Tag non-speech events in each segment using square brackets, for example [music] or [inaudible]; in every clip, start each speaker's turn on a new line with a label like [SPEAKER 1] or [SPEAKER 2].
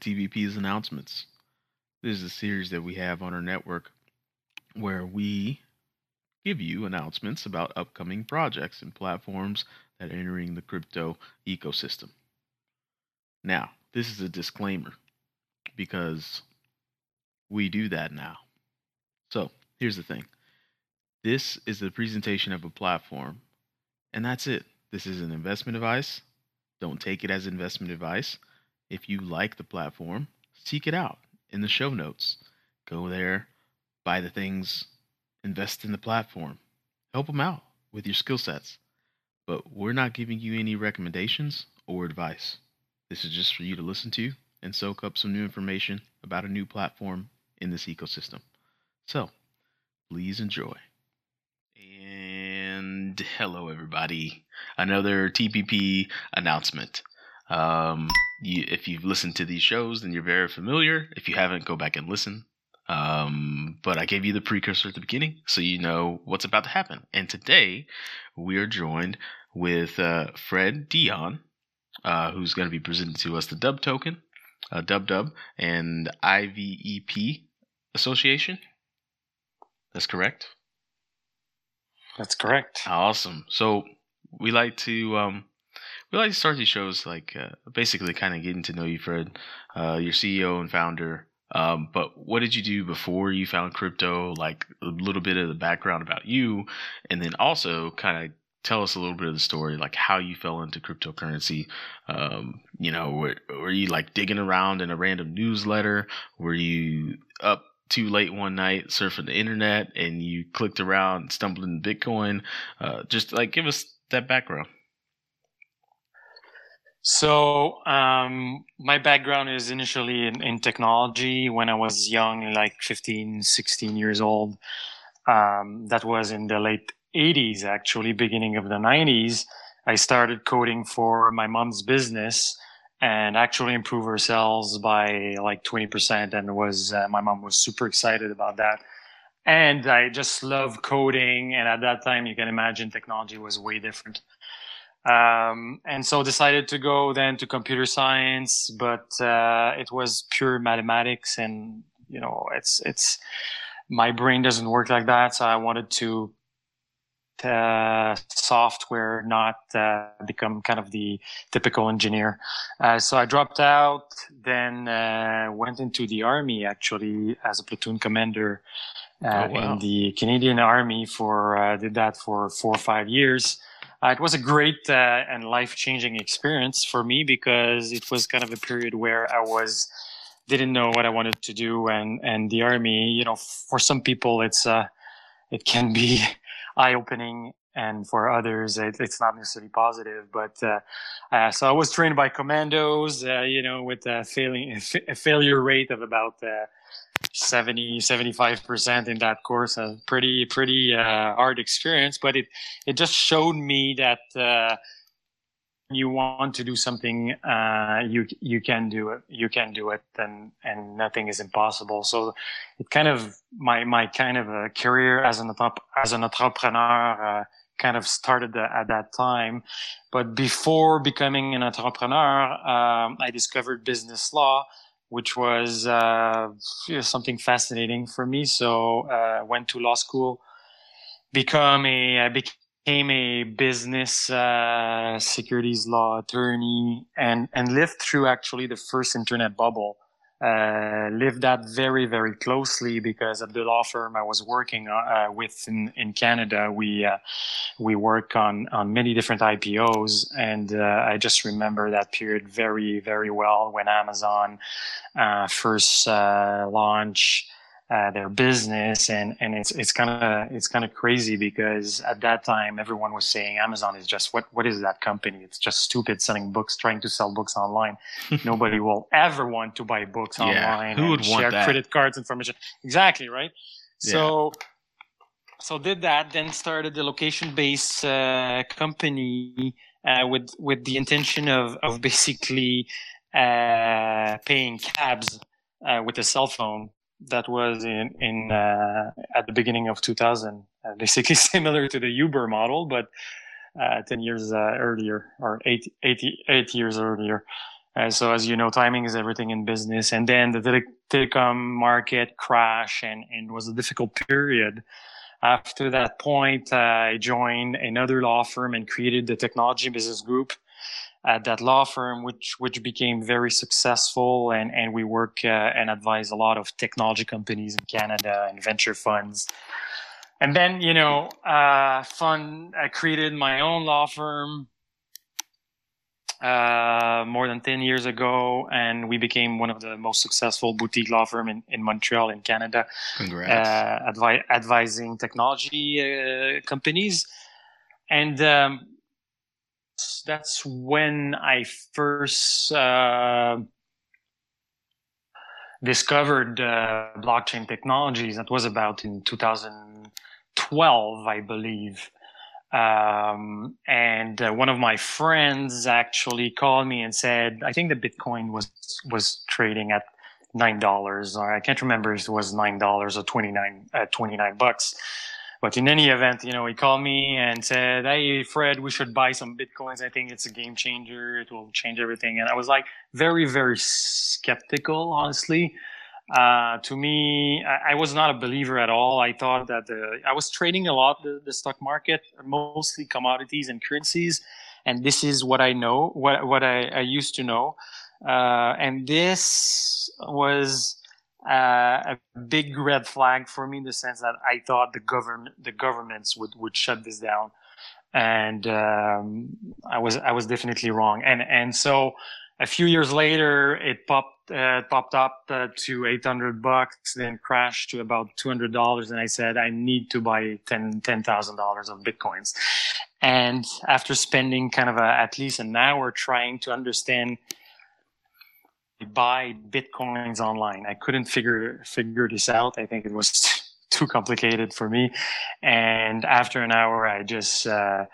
[SPEAKER 1] TBP's announcements. This is a series that we have on our network where we give you announcements about upcoming projects and platforms that are entering the crypto ecosystem. Now, this is a disclaimer because we do that now. So, here's the thing this is the presentation of a platform, and that's it. This is an investment advice. Don't take it as investment advice. If you like the platform, seek it out in the show notes. Go there, buy the things, invest in the platform, help them out with your skill sets. But we're not giving you any recommendations or advice. This is just for you to listen to and soak up some new information about a new platform in this ecosystem. So, please enjoy. And hello, everybody. Another TBP announcement. Um, you, if you've listened to these shows, then you're very familiar. If you haven't, go back and listen. Um, but I gave you the precursor at the beginning, so you know what's about to happen. And today, we are joined with uh, Fred Dionne, uh, who's going to be presenting to us the Dub token, uh, Dub Dub, and IVEP Association. That's correct.
[SPEAKER 2] That's correct.
[SPEAKER 1] Awesome. So we like to um, we like to start these shows like uh, basically kind of getting to know you, Fred, uh, your CEO and founder. Um, but what did you do before you found crypto? Like a little bit of the background about you, and then also kind of tell us a little bit of the story, like how you fell into cryptocurrency. Um, you know, were, were you like digging around in a random newsletter? Were you up too late one night surfing the internet and you clicked around, stumbled into Bitcoin? Uh, just like give us that background.
[SPEAKER 2] So, um, my background is initially in, in, technology when I was young, like 15, 16 years old. Um, that was in the late 80s, actually, beginning of the 90s. I started coding for my mom's business and actually improve her sales by like 20% and was uh, my mom was super excited about that and i just love coding and at that time you can imagine technology was way different um, and so decided to go then to computer science but uh, it was pure mathematics and you know it's it's my brain doesn't work like that so i wanted to uh, software, not uh, become kind of the typical engineer. Uh, so I dropped out, then uh, went into the army actually as a platoon commander uh, oh, wow. in the Canadian Army. For uh, did that for four or five years. It was a great and life changing experience for me because it was kind of a period where I was didn't know what I wanted to do, and and the army, you know, for some people it's it can be [laughs] eye opening and for others it, it's not necessarily positive but uh, uh, so i was trained by commandos uh, you know with a failing a failure rate of about uh, 70 75% in that course a pretty pretty uh, hard experience but it it just showed me that uh, you want to do something, uh, you you can do it. You can do it, and and nothing is impossible. So, it kind of my my kind of a career as an as an entrepreneur uh, kind of started at that time. But before becoming an entrepreneur, um, I discovered business law, which was uh, something fascinating for me. So, I uh, went to law school, become a I became a business uh, securities law attorney and and lived through actually the first internet bubble uh, lived that very, very closely because at the law firm I was working uh, with in, in Canada, we uh, we work on on many different IPOs, and uh, I just remember that period very, very well when Amazon uh, first uh, launched uh, their business and and it's it's kind of it's kind of crazy because at that time everyone was saying Amazon is just what what is that company? It's just stupid selling books trying to sell books online. [laughs] Nobody will ever want to buy books
[SPEAKER 1] Yeah,
[SPEAKER 2] online
[SPEAKER 1] who
[SPEAKER 2] and
[SPEAKER 1] would want
[SPEAKER 2] share
[SPEAKER 1] that?
[SPEAKER 2] credit cards information. Exactly right?
[SPEAKER 1] Yeah.
[SPEAKER 2] so so did that then started the location based uh, company uh, with with the intention of of basically uh, paying cabs uh, with a cell phone that was in in uh, at the beginning of 2000 uh, basically [laughs] similar to the uber model but uh, 10 years uh, earlier or eight, eight, eight years earlier. Uh, so as you know timing is everything in business and then the tele- telecom market crash and, and was a difficult period. After that point uh, i joined another law firm and created the technology business group at that law firm, which which became very successful, and and we work uh, and advise a lot of technology companies in Canada and venture funds. And then you know, uh, fun. I created my own law firm uh, more than ten years ago, and we became one of the most successful boutique law firm in, in Montreal, in Canada
[SPEAKER 1] Congrats.
[SPEAKER 2] uh, advi- advising technology uh, companies, and um, that's when I first uh, discovered uh, blockchain technologies. That was about in 2012, I believe. Um, and uh, one of my friends actually called me and said, "I think the Bitcoin was was trading at nine dollars, or I can't remember if it was nine dollars or twenty nine uh, twenty nine bucks." But in any event, you know, he called me and said, "Hey, Fred, we should buy some bitcoins. I think it's a game changer. It will change everything." And I was like, very, very skeptical, honestly. Uh, to me, I, I was not a believer at all. I thought that the, I was trading a lot the, the stock market, mostly commodities and currencies, and this is what I know, what what I, I used to know. Uh, and this was uh, a big red flag for me in the sense that I thought the government the governments would would shut this down, and um, I was I was definitely wrong. And and so a few years later, it popped uh, popped up uh, to 800 bucks, then crashed to about 200 dollars, and I said I need to buy ten ten thousand dollars of bitcoins. And after spending kind of a, at least an hour trying to understand buy bitcoins online. I couldn't figure figure this out. I think it was [laughs] too complicated for me. And after an hour, I just uh,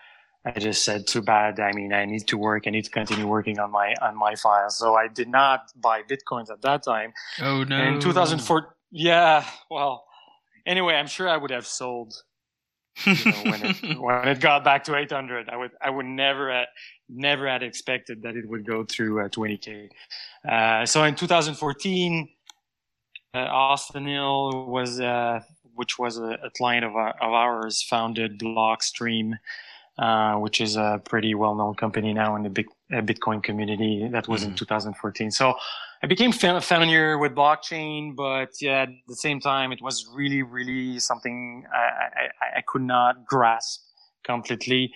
[SPEAKER 2] I just said, "Too bad." I mean, I need to work. I need to continue working on my on my files. So I did not buy bitcoins at that time.
[SPEAKER 1] oh no.
[SPEAKER 2] In 2004, yeah. Well, anyway, I'm sure I would have sold you know, when it [laughs] when it got back to 800 i would i would never uh, never had expected that it would go through uh, 20k uh, so in 2014 uh, austin hill was uh, which was a, a client of, our, of ours founded blockstream uh, which is a pretty well-known company now in the big uh, bitcoin community that was in
[SPEAKER 1] Mhm.
[SPEAKER 2] 2014 so I became fam- familiar with blockchain, but yeah, at the same time, it was really, really something I, I, I could not grasp completely.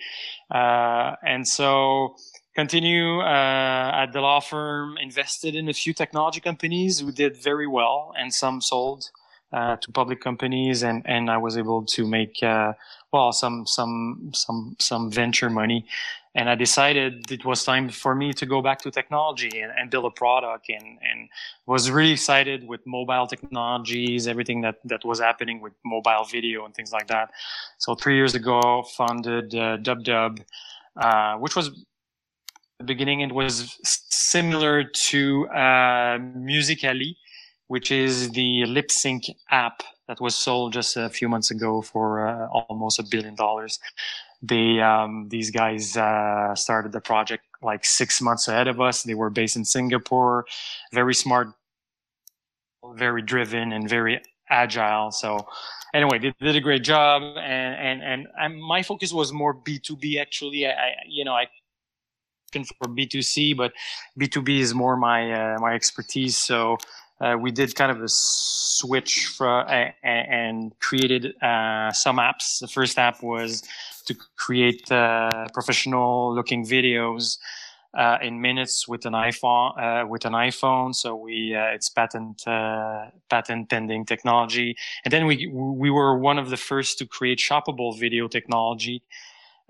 [SPEAKER 2] Uh, and so continue uh, at the law firm, invested in a few technology companies who did very well, and some sold uh, to public companies, and, and I was able to make uh, well some some some some venture money and I decided it was time for me to go back to technology and, and build a product and, and was really excited with mobile technologies, everything that, that was happening with mobile video and things like that. So three years ago, founded uh, DubDub, uh, which was the beginning. It was similar to uh, Musical.ly, which is the lip sync app that was sold just a few months ago for uh, almost a billion dollars they um, these guys uh, started the project like six months ahead of us. They were based in Singapore, very smart, very driven, and very agile. So anyway, they did a great job, and and and, my focus was more B two B actually. I, I you know I for B two C, but B two B is more my uh, my expertise. So uh, we did kind of a switch for, uh, and created uh, some apps. The first app was to create uh, professional looking videos uh, in minutes with an iPhone. Uh, with an iPhone, so we it's patent patent pending technology. And then we we were one of the first to create shoppable video technology.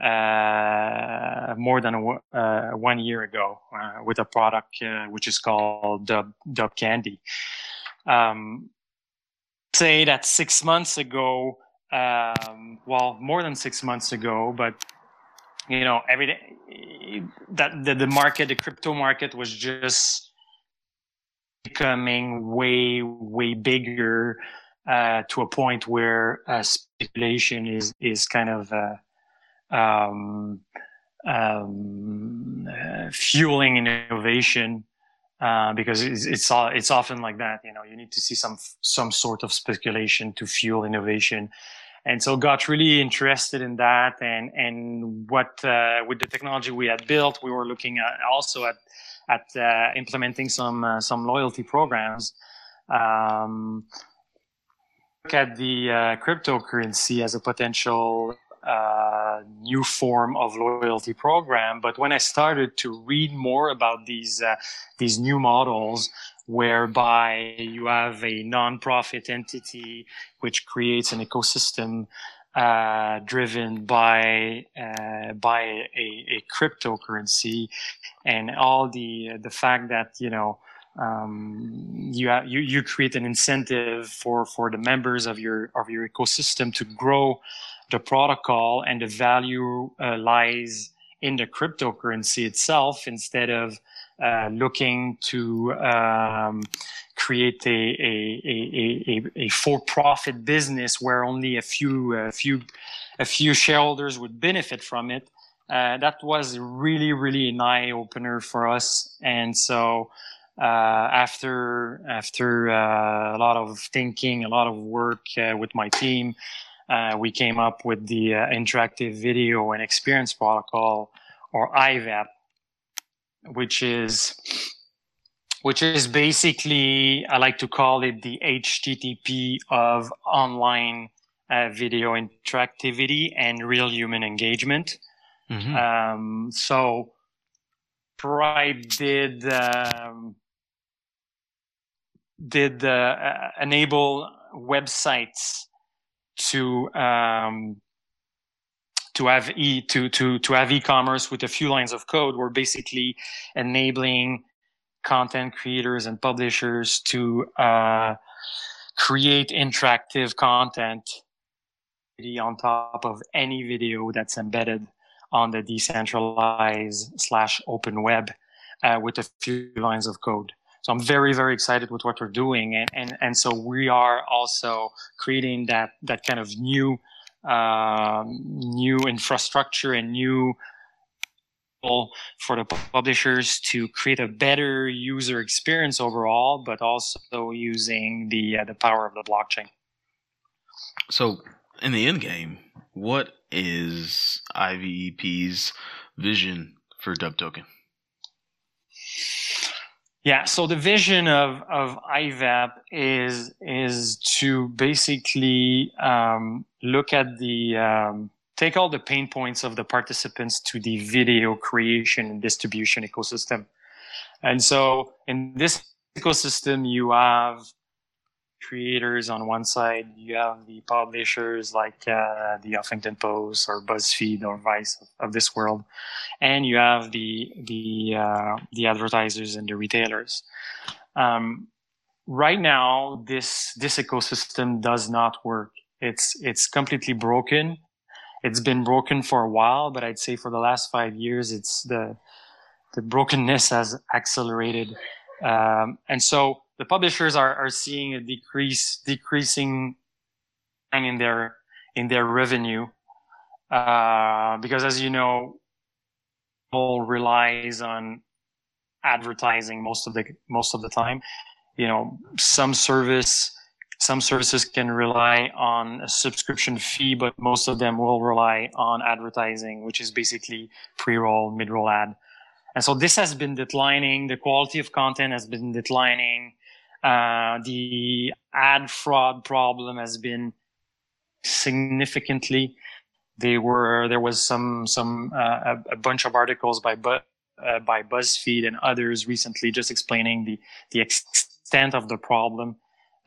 [SPEAKER 2] Uh, more than a, uh, one year ago uh, with a product which is called Dub, Dub Candy. Um, say that six months ago, um, well, more than six months ago, but you know, every day that the, the market, the crypto market was just becoming way, way bigger uh, to a point where uh, speculation is is kind of uh, um, um, uh, fueling innovation uh, because it's it's, it's often like that. You know, you need to see some some sort of speculation to fuel innovation, and so got really interested in that. And and what uh, with the technology we had built, we were looking at also at at uh, implementing some uh, some loyalty programs. Um, look at the uh, cryptocurrency as a potential uh, new form of loyalty program. But when I started to read more about these uh, these new models, whereby you have a nonprofit entity which creates an ecosystem uh, driven by uh, by a, a, cryptocurrency, and all the the fact that you know um, you, you you create an incentive for for the members of your of your ecosystem to grow the protocol and the value uh, lies in the cryptocurrency itself instead of uh, looking to um, create a, a, a, a, a for-profit business where only a few a few a few shareholders would benefit from it. Uh, that was really really an eye opener for us, and so. Uh, after after uh, a lot of thinking, a lot of work uh, with my team, we came up with the interactive video and experience protocol or IVEP, which is which is basically I like to call it the HTTP of online uh, video interactivity and real human engagement. Mm-hmm. Um, so Stripe did um, did uh, enable websites to um, to have e to to to have e-commerce with a few lines of code. We're basically enabling content creators and publishers to uh, create interactive content on top of any video that's embedded on the decentralized slash open web uh, with a few lines of code. So I'm very, very excited with what we're doing. And, and, and so we are also creating that, that kind of new, um, new infrastructure and new for the publishers to create a better user experience overall, but also using the uh, the power of the blockchain.
[SPEAKER 1] So, in the end game, what is IVEP's vision for Dub Token?
[SPEAKER 2] Yeah, so the vision of, of IVEP is is to basically um, look at the um, take all the pain points of the participants to the video creation and distribution ecosystem. And so in this ecosystem, you have creators on one side, you have the publishers like uh, the Huffington Post or BuzzFeed or Vice of, this world, and you have the the uh, the advertisers and the retailers. Um, right now, this this ecosystem does not work. It's it's completely broken. It's been broken for a while, but I'd say for the last five years, it's the the brokenness has accelerated, um, and so the publishers are, are seeing a decrease decreasing in their in their revenue uh, because as you know all relies on advertising most of the most of the time you know some service some services can rely on a subscription fee but most of them will rely on advertising which is basically pre-roll mid-roll ad and so this has been declining the quality of content has been declining Uh, the ad fraud problem has been significantly. They were there was some some uh, a, bunch of articles by uh, by BuzzFeed and others recently just explaining the the extent of the problem.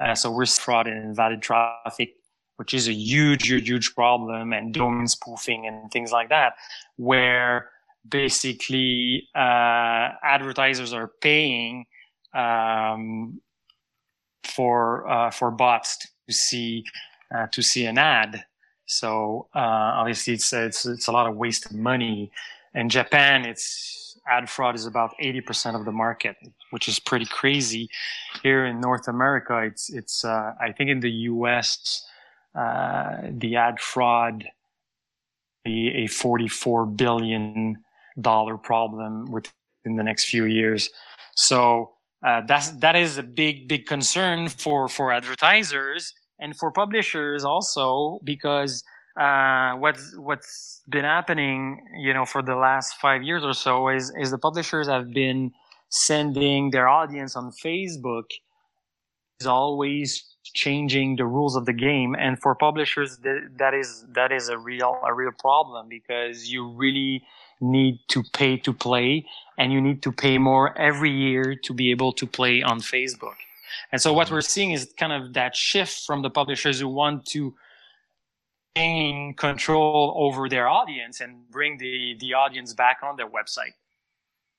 [SPEAKER 2] Uh, so we're fraud and invalid traffic, which is a huge, huge, huge problem, and domain spoofing and things like that, where basically uh, advertisers are paying um, for uh, for bots to see uh, to see an ad. So uh, obviously, it's, it's it's a lot of wasted money. In Japan, it's ad fraud is about 80% of the market, which is pretty crazy. Here in North America, it's it's uh, I think in the U.S. Uh, the ad fraud be a 44 billion dollar problem within the next few years. So uh, that's that is a big big concern for for advertisers and for publishers also because uh, what's what's been happening you know for the last five years or so is is the publishers have been sending their audience on Facebook is always changing the rules of the game and for publishers that is that is a real a real problem because you really need to pay to play and you need to pay more every year to be able to play on Facebook. And so what we're seeing is kind of that shift from the publishers who want to gain control over their audience and bring the, the audience back on their website.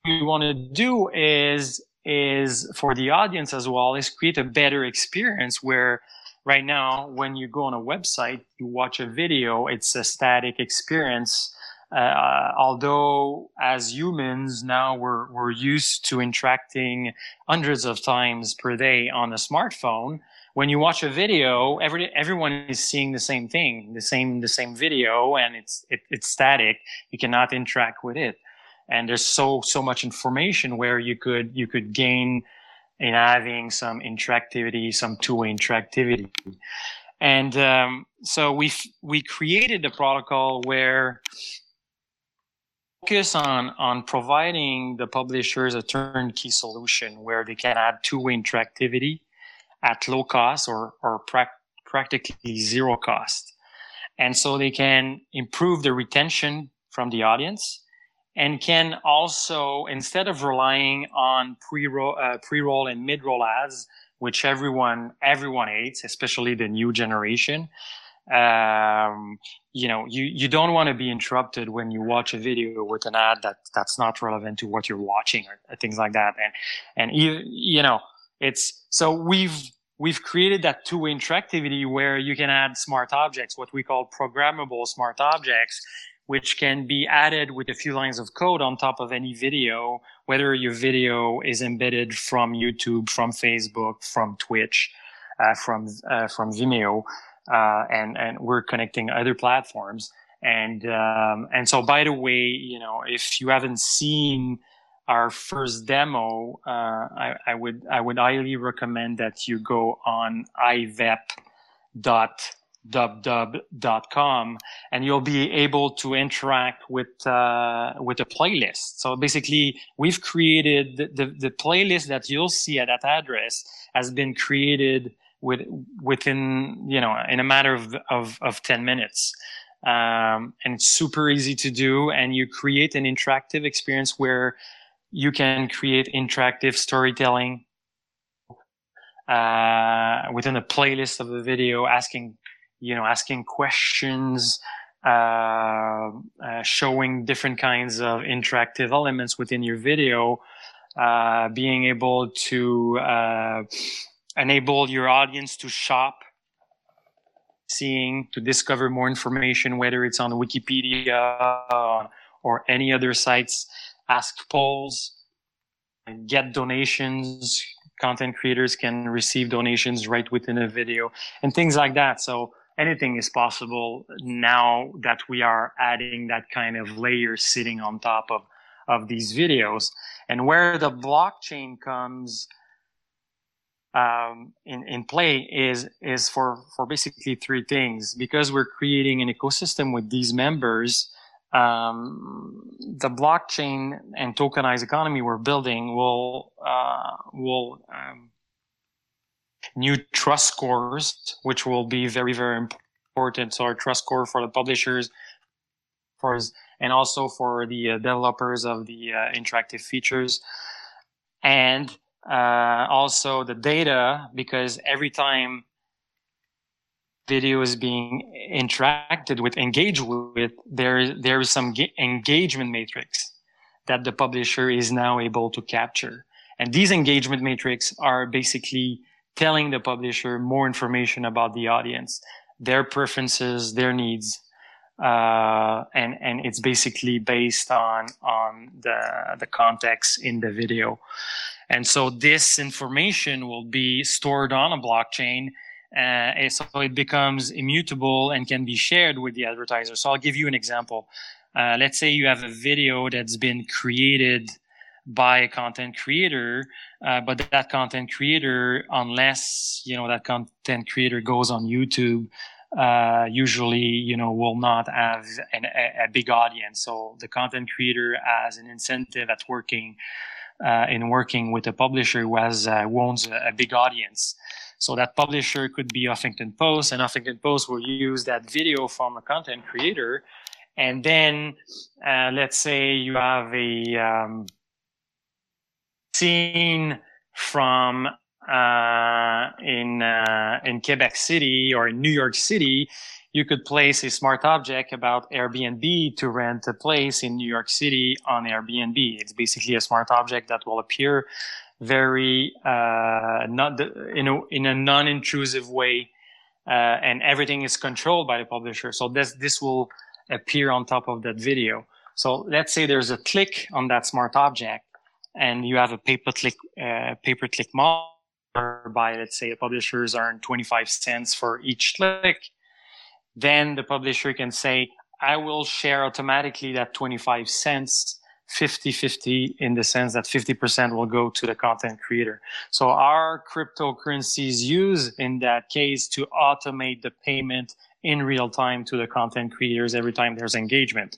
[SPEAKER 2] What we want to do is, is for the audience as well, is create a better experience where right now, when you go on a website, you watch a video, it's a static experience uh, although as humans now we're, we're used to interacting hundreds of times per day on a smartphone when you watch a video every, everyone is seeing the same thing the same the same video and it's it, it's static. You cannot interact with it. And there's so so much information where you could you could gain in having some interactivity some two-way interactivity. And um, so we we created a protocol where focus on on providing the publishers a turnkey solution where they can add two-way interactivity at low cost or or pra- practically zero cost and so they can improve the retention from the audience and can also instead of relying on pre-roll uh, pre-roll and mid-roll ads which everyone everyone hates especially the new generation um, you know, you, you don't want to be interrupted when you watch a video with an ad that that's not relevant to what you're watching or, or things like that. And, and you, you know, it's, so we've, we've created that two-way interactivity where you can add smart objects, what we call programmable smart objects, which can be added with a few lines of code on top of any video, whether your video is embedded from YouTube, from Facebook, from Twitch, uh, from, uh, from Vimeo uh, and and we're connecting other platforms. And um, and so, by the way, you know, if you haven't seen our first demo, uh, I, I, would I would highly recommend that you go on ivep.dubdub.com and you'll be able to interact with uh, with a playlist. So basically, we've created the, the, the playlist that you'll see at that address has been created with within you know in a matter of of, of 10 minutes um, and it's super easy to do and you create an interactive experience where you can create interactive storytelling uh, within a playlist of the video asking you know asking questions uh, uh, showing different kinds of interactive elements within your video uh, being able to uh, enable your audience to shop, seeing, to discover more information, whether it's on Wikipedia uh, or any other sites, ask polls, get donations. Content creators can receive donations right within a video and things like that. So anything is possible now that we are adding that kind of layer sitting on top of, of these videos. And where the blockchain comes um, in, in play is is for for basically three things because we're creating an ecosystem with these members um, the blockchain and tokenized economy we're building will uh, will um, new trust scores, which will be very, very important. So our trust score for the publishers, for and also for the uh, developers of the uh, interactive features, and uh, also the data, because every time video is being interacted with, engaged with, there there is some ga- engagement matrix that the publisher is now able to capture. And these engagement matrix are basically telling the publisher more information about the audience, their preferences, their needs. Uh, and, and it's basically based on, on the, the context in the video. And so this information will be stored on a blockchain. Uh, so it becomes immutable and can be shared with the advertiser. So I'll give you an example. Uh, let's say you have a video that's been created by a content creator, uh, but that content creator, unless you know that content creator goes on YouTube, uh, usually you know will not have an, a, a, big audience. So the content creator has an incentive at working uh, in working with a publisher who has uh, owns a, a big audience. So that publisher could be Huffington Post, and Huffington Post will use that video from a content creator. And then, uh, let's say you have a um, scene from uh, in uh, in Quebec City or in New York City, you could place a smart object about Airbnb to rent a place in New York City on Airbnb. It's basically a smart object that will appear very uh, not in a in a non-intrusive way, uh, and everything is controlled by the publisher. So this this will appear on top of that video. So let's say there's a click on that smart object and you have a pay per click uh, pay per click model by let's say the publishers earn 25 cents for each click then the publisher can say i will share automatically that 25 cents 50 50 in the sense that 50% will go to the content creator so our cryptocurrencies use in that case to automate the payment in real time to the content creators every time there's engagement.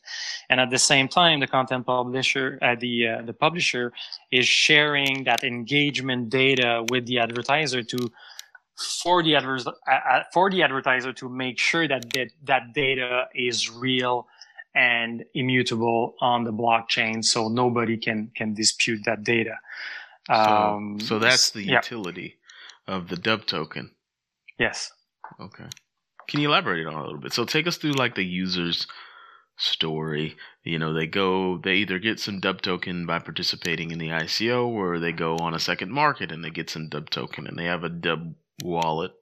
[SPEAKER 2] And at the same time, the content publisher, uh, the uh, the publisher, is sharing that engagement data with the advertiser to for the advers- uh, uh, for the advertiser to make sure that that, that data is real and immutable on the blockchain, so nobody can can dispute that data.
[SPEAKER 1] Um, so, so that's the utility yeah. of the dub token.
[SPEAKER 2] Yes.
[SPEAKER 1] Okay. Can you elaborate on it a little bit? So take us through like the user's story. You know, they go, they either get some dub token by participating in the ICO, or they go on a second market and they get some dub token, and they have a dub wallet,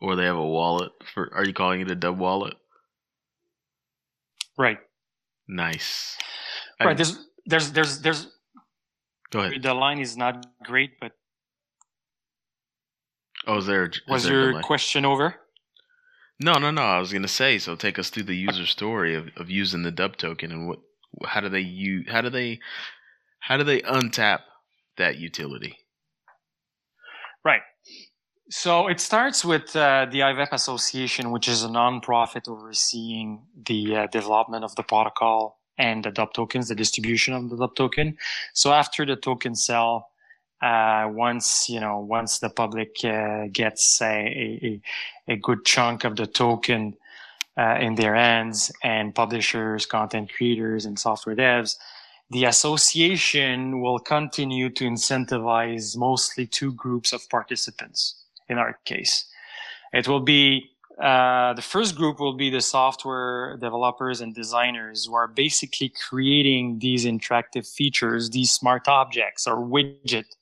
[SPEAKER 1] or they have a wallet for. Are you calling it a dub wallet?
[SPEAKER 2] Right.
[SPEAKER 1] Nice.
[SPEAKER 2] Right. There's there's there's there's.
[SPEAKER 1] Go ahead.
[SPEAKER 2] The line is not great, but.
[SPEAKER 1] Oh, is there? Is
[SPEAKER 2] was
[SPEAKER 1] there
[SPEAKER 2] your question over?
[SPEAKER 1] No, no, no. I was gonna say. So take us through the user story of, of using the dub token and what, how do they use, how do they, how do they untap that utility?
[SPEAKER 2] Right. So it starts with uh, the IVEP Association, which is a nonprofit overseeing the uh, development of the protocol and the dub tokens, the distribution of the dub token. So after the token sell, uh, once you know once the public uh, gets a, a, a, good chunk of the token uh, in their hands and publishers content creators and software devs the association will continue to incentivize mostly two groups of participants in our case it will be uh, the first group will be the software developers and designers who are basically creating these interactive features, these smart objects or widget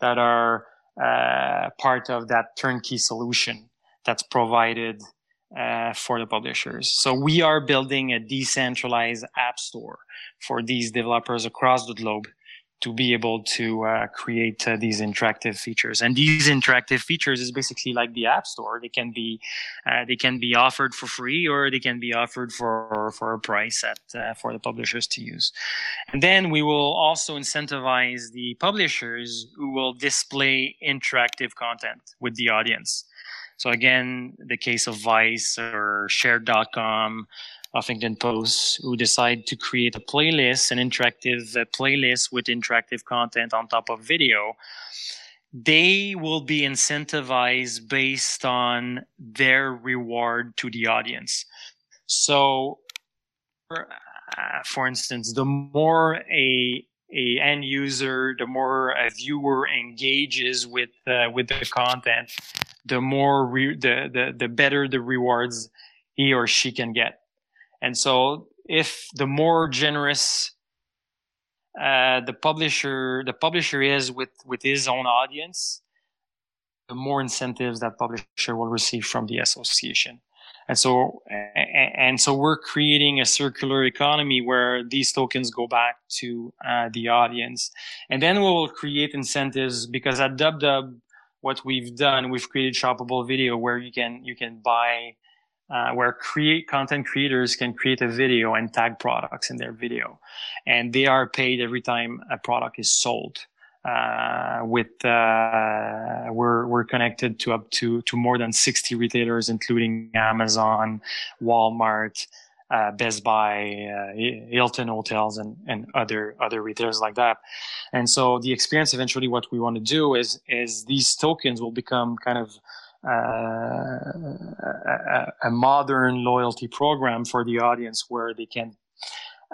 [SPEAKER 2] that are uh, part of that turnkey solution that's provided uh, for the publishers. So we are building a decentralized app store for these developers across the globe to be able to uh, create uh, these interactive features. And these interactive features is basically like the App Store. They can be uh, they can be offered for free or they can be offered for for a price at uh, for the publishers to use. And then we will also incentivize the publishers who will display interactive content with the audience. So again, the case of Vice or Shared.com Huffington Post who decide to create a playlist, an interactive uh, playlist with interactive content on top of video. they will be incentivized based on their reward to the audience. So, for, uh, for instance, the more a a end user, the more a viewer engages with uh, with the content, the more re- the, the the better the rewards he or she can get. And so, if the more generous uh, the publisher the publisher is with with his own audience, the more incentives that publisher will receive from the association. And so, and so we're creating a circular economy where these tokens go back to uh, the audience. And then we'll create incentives because at DubDub, what we've done, we've created shoppable video where you can, you can buy, uh, where create content creators can create a video and tag products in their video. And they are paid every time a product is sold uh, with uh, we're we're connected to up to to more than 60 retailers, including Amazon, Walmart, uh, Best Buy, uh, Hilton hotels, and and other other retailers like that. And so the experience eventually, what we want to do is is these tokens will become kind of a, a, modern loyalty program for the audience where they can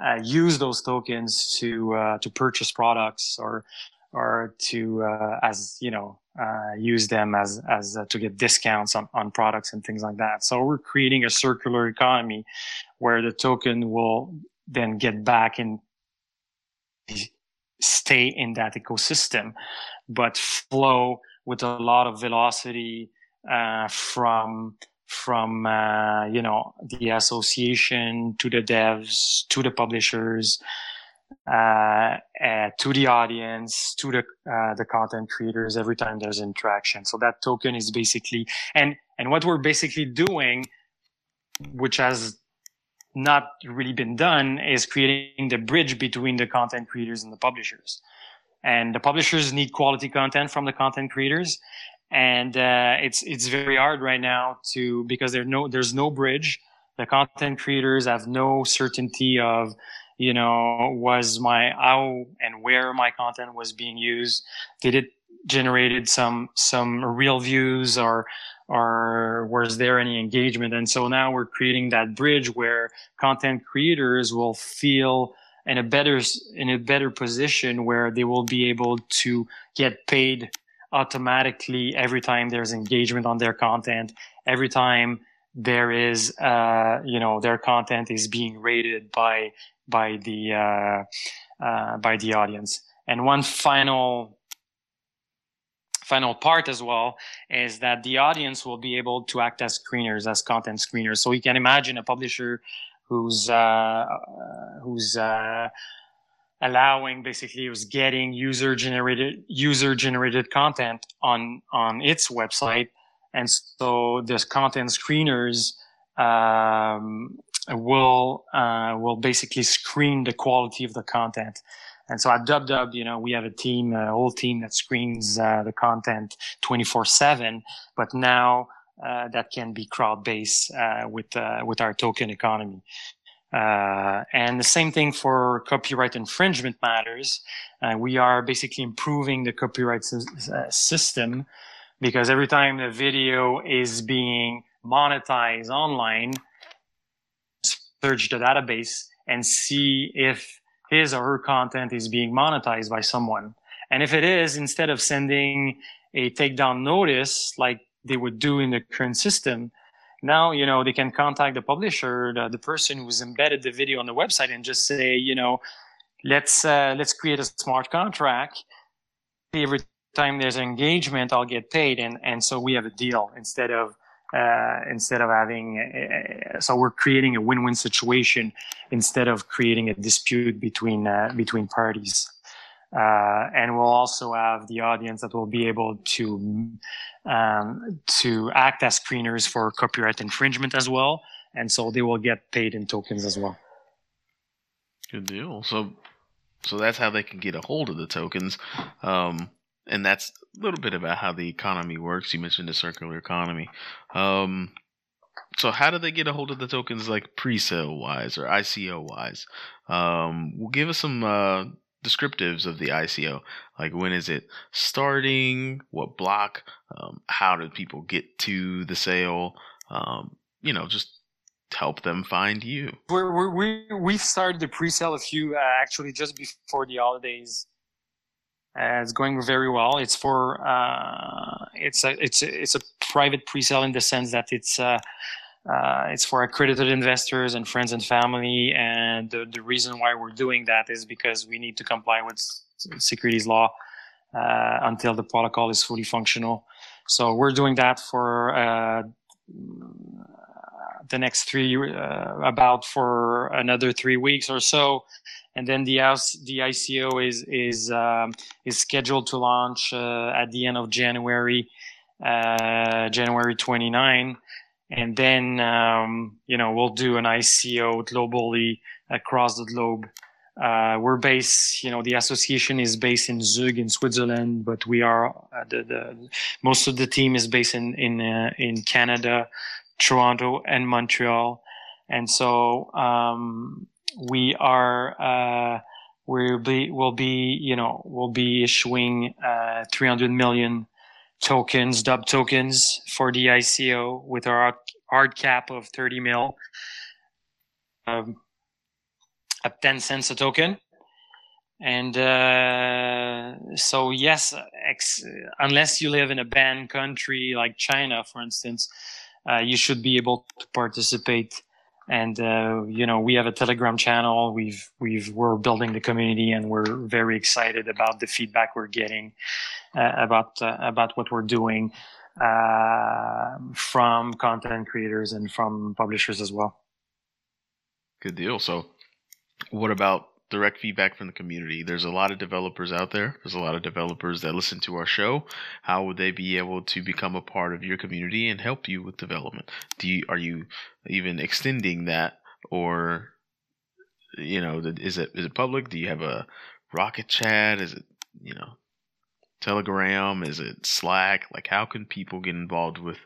[SPEAKER 2] uh, use those tokens to uh, to purchase products or or to uh, as you know uh, use them as as uh, to get discounts on, on products and things like that. So we're creating a circular economy where the token will then get back and stay in that ecosystem, but flow with a lot of velocity uh, from from uh, you know the association to the devs to the publishers uh, uh, to the audience, to the uh, the content creators every time there's interaction. So that token is basically and and what we're basically doing, which has not really been done, is creating the bridge between the content creators and the publishers. And the publishers need quality content from the content creators, and uh, it's it's very hard right now to because there's no there's no bridge. The content creators have no certainty of you know was my how and where my content was being used did it generated some some real views or or was there any engagement and so now we're creating that bridge where content creators will feel in a better in a better position where they will be able to get paid automatically every time there's engagement on their content every time there is uh, you know their content is being rated by by the uh, uh, by the audience. And one final final part as well is that the audience will be able to act as screeners, as content screeners. So you can imagine a publisher who's uh, who's uh, allowing basically it was getting user generated user generated content on on its website, and so this content screeners um, will uh, will basically screen the quality of the content. And so at DubDub, you know, we have a team, a whole team that screens uh, the content 24/7. But now uh, that can be crowd-based uh, with uh, with our token economy. Uh, and the same thing for copyright infringement matters. we are basically improving the copyright system because every time the video is being monetized online, search the database and see if his or her content is being monetized by someone. And if it is, instead of sending a takedown notice like they would do in the current system, now you know they can contact the publisher, the, the person who's embedded the video on the website, and just say, you know, let's uh, let's create a smart contract. Every time there's engagement, I'll get paid, and and so we have a deal instead of uh, instead of having uh, so we're creating a win-win situation instead of creating a dispute between uh, between parties uh, and we'll also have the audience that will be able to um, to act as screeners for copyright infringement as well and so they will get paid in tokens as well
[SPEAKER 1] good deal so so that's how they can get a hold of the tokens um, and that's a little bit about how the economy works. You mentioned the circular economy. Um, so how do they get a hold of the tokens like pre-sale wise or ICO wise? Um, well, give us some uh, descriptives of the ICO. Like when is it starting? What block? Um, how do people get to the sale? Um, you know, just help them find you.
[SPEAKER 2] We're, we we started the pre-sale a few uh, actually just before the holidays. Uh, it's going very well. It's for uh, it's a it's a, it's a private pre-sale in the sense that it's uh, it's for accredited investors and friends and family. And the, the reason why we're doing that is because we need to comply with securities law uh, until the protocol is fully functional. So we're doing that for uh, the next three uh, about for another three weeks or so and then the the ICO is is um, is scheduled to launch uh, at the end of January uh, January 29 and then um, you know we'll do an ICO globally across the globe. Uh, we're based, you know, the association is based in Zug in Switzerland, but we are uh, the, the most of the team is based in in uh, in Canada, Toronto, and Montreal, and so um, we are uh, we'll be will be you know we'll be issuing uh, 300 million tokens, dub tokens for the ICO with our hard cap of 30 mil. Um, at 10 cents a token. And uh, so, yes, ex- unless you live in a banned country like China, for instance, uh, you should be able to participate. And uh, you know, we have a Telegram channel. We've we've we're building the community, and we're very excited about the feedback we're getting uh, about uh, about what we're doing uh, from content creators and from publishers as well.
[SPEAKER 1] Good deal. So what about direct feedback from the community? There's a lot of developers out there. There's a lot of developers that listen to our show. How would they be able to become a part of your community and help you with development? Do you are you even extending that or you know, is it is it public? Do you have a rocket chat? Is it, you know, Telegram? Is it Slack? Like how can people get involved with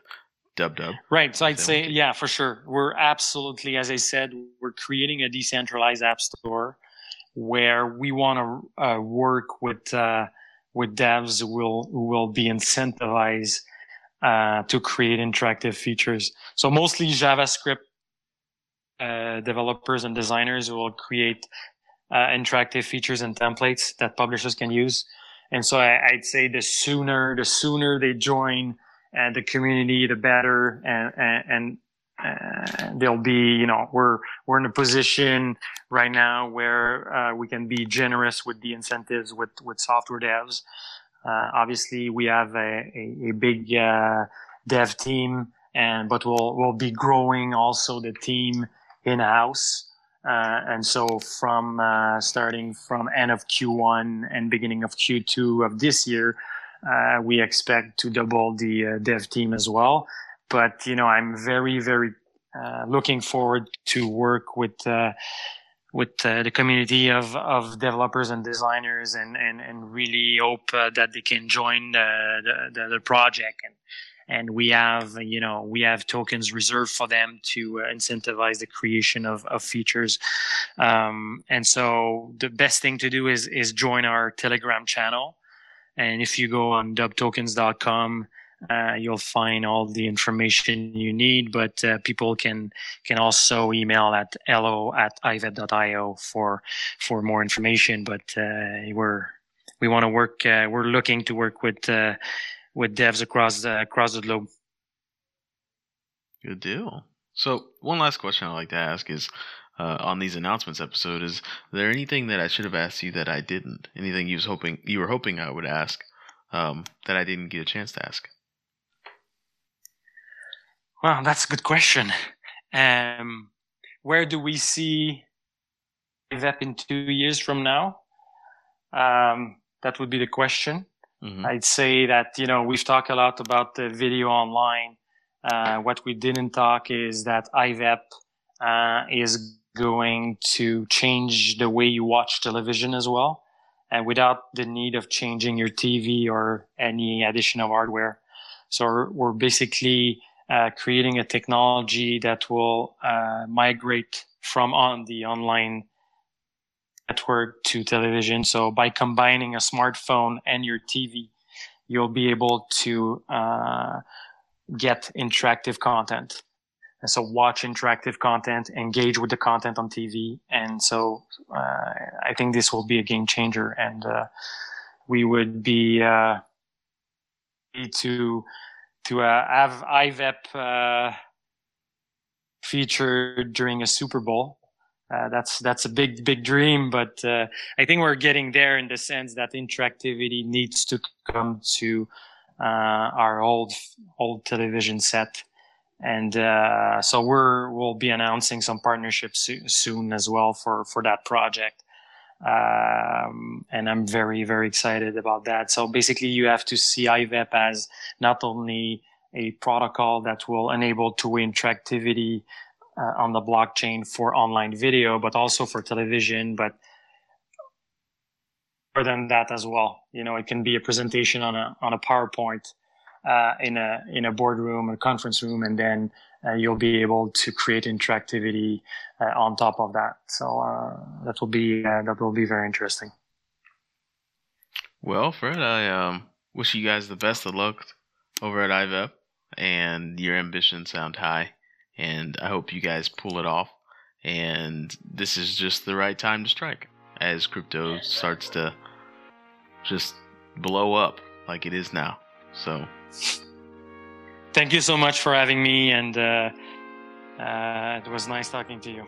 [SPEAKER 1] Dub Dub.
[SPEAKER 2] Right. So I'd say, yeah, for sure. We're absolutely, as I said, we're creating a decentralized app store where we want to uh, work with uh, with devs who will who will be incentivized uh, to create interactive features. So mostly JavaScript uh, developers and designers will create uh, interactive features and templates that publishers can use. And so I, I'd say the sooner the sooner they join and the community, the better. And, and, and they'll be, you know, we're, we're in a position right now where uh, we can be generous with the incentives with, with software devs. Uh, obviously, we have a, a, a big uh, dev team, and but we'll we'll be growing also the team in house. Uh, and so from uh, starting from end of Q1 and beginning of Q2 of this year, uh, we expect to double the uh, dev team as well. But you know, I'm very, very uh, looking forward to work with uh, with uh, the community of, of developers and designers, and and, and really hope uh, that they can join the, the, the project. And and we have you know we have tokens reserved for them to uh, incentivize the creation of, of features. Um, and so the best thing to do is is join our telegram channel. And if you go on dubtokens.com, uh, you'll find all the information you need, but uh, people can can also email at hello at ivep.io for for more information. But uh, we're we want to work. Uh, we're looking to work with uh, with devs across the, across the globe.
[SPEAKER 1] Good deal. So one last question I'd like to ask is, uh, on these announcements episode is there anything that I should have asked you that I didn't? Anything you was hoping you were hoping I would ask um, that I didn't get a chance to ask?
[SPEAKER 2] Well, that's a good question. Um, where do we see IVEP in two years from now? Um, that would be the question. Mm-hmm. I'd say that you know we've talked a lot about the video online. Uh, what we didn't talk is that IVEP uh, is going to change the way you watch television as well and without the need of changing your TV or any addition of hardware. So we're, basically uh, creating a technology that will uh, migrate from on the online network to television. So by combining a smartphone and your TV, you'll be able to uh, get interactive content. And so watch interactive content, engage with the content on TV. And so uh, I think this will be a game changer. And uh, we would be uh, to to uh, have IVEP uh, featured during a Super Bowl. Uh, that's that's a big big dream, but uh, I think we're getting there in the sense that interactivity needs to come to uh, our old old television set, and uh, so we're we'll be announcing some partnerships soon as well for for that project. Um, and I'm very very excited about that. So basically, you have to see IVEP as not only a protocol that will enable two-way interactivity uh, on the blockchain for online video, but also for television. But more than that as well, you know, it can be a presentation on a on a PowerPoint uh, in a in a boardroom or conference room, and then you'll be able to create interactivity uh, on top of that. So uh, that will be uh, that will be very interesting.
[SPEAKER 1] Well, Fred, I um, wish you guys the best of luck over at IVEP, and your ambitions sound high and I hope you guys pull it off. And this is just the right time to strike as crypto starts to just blow up like it is now. So,
[SPEAKER 2] thank you so much for having me, and uh, uh, it was nice talking to you.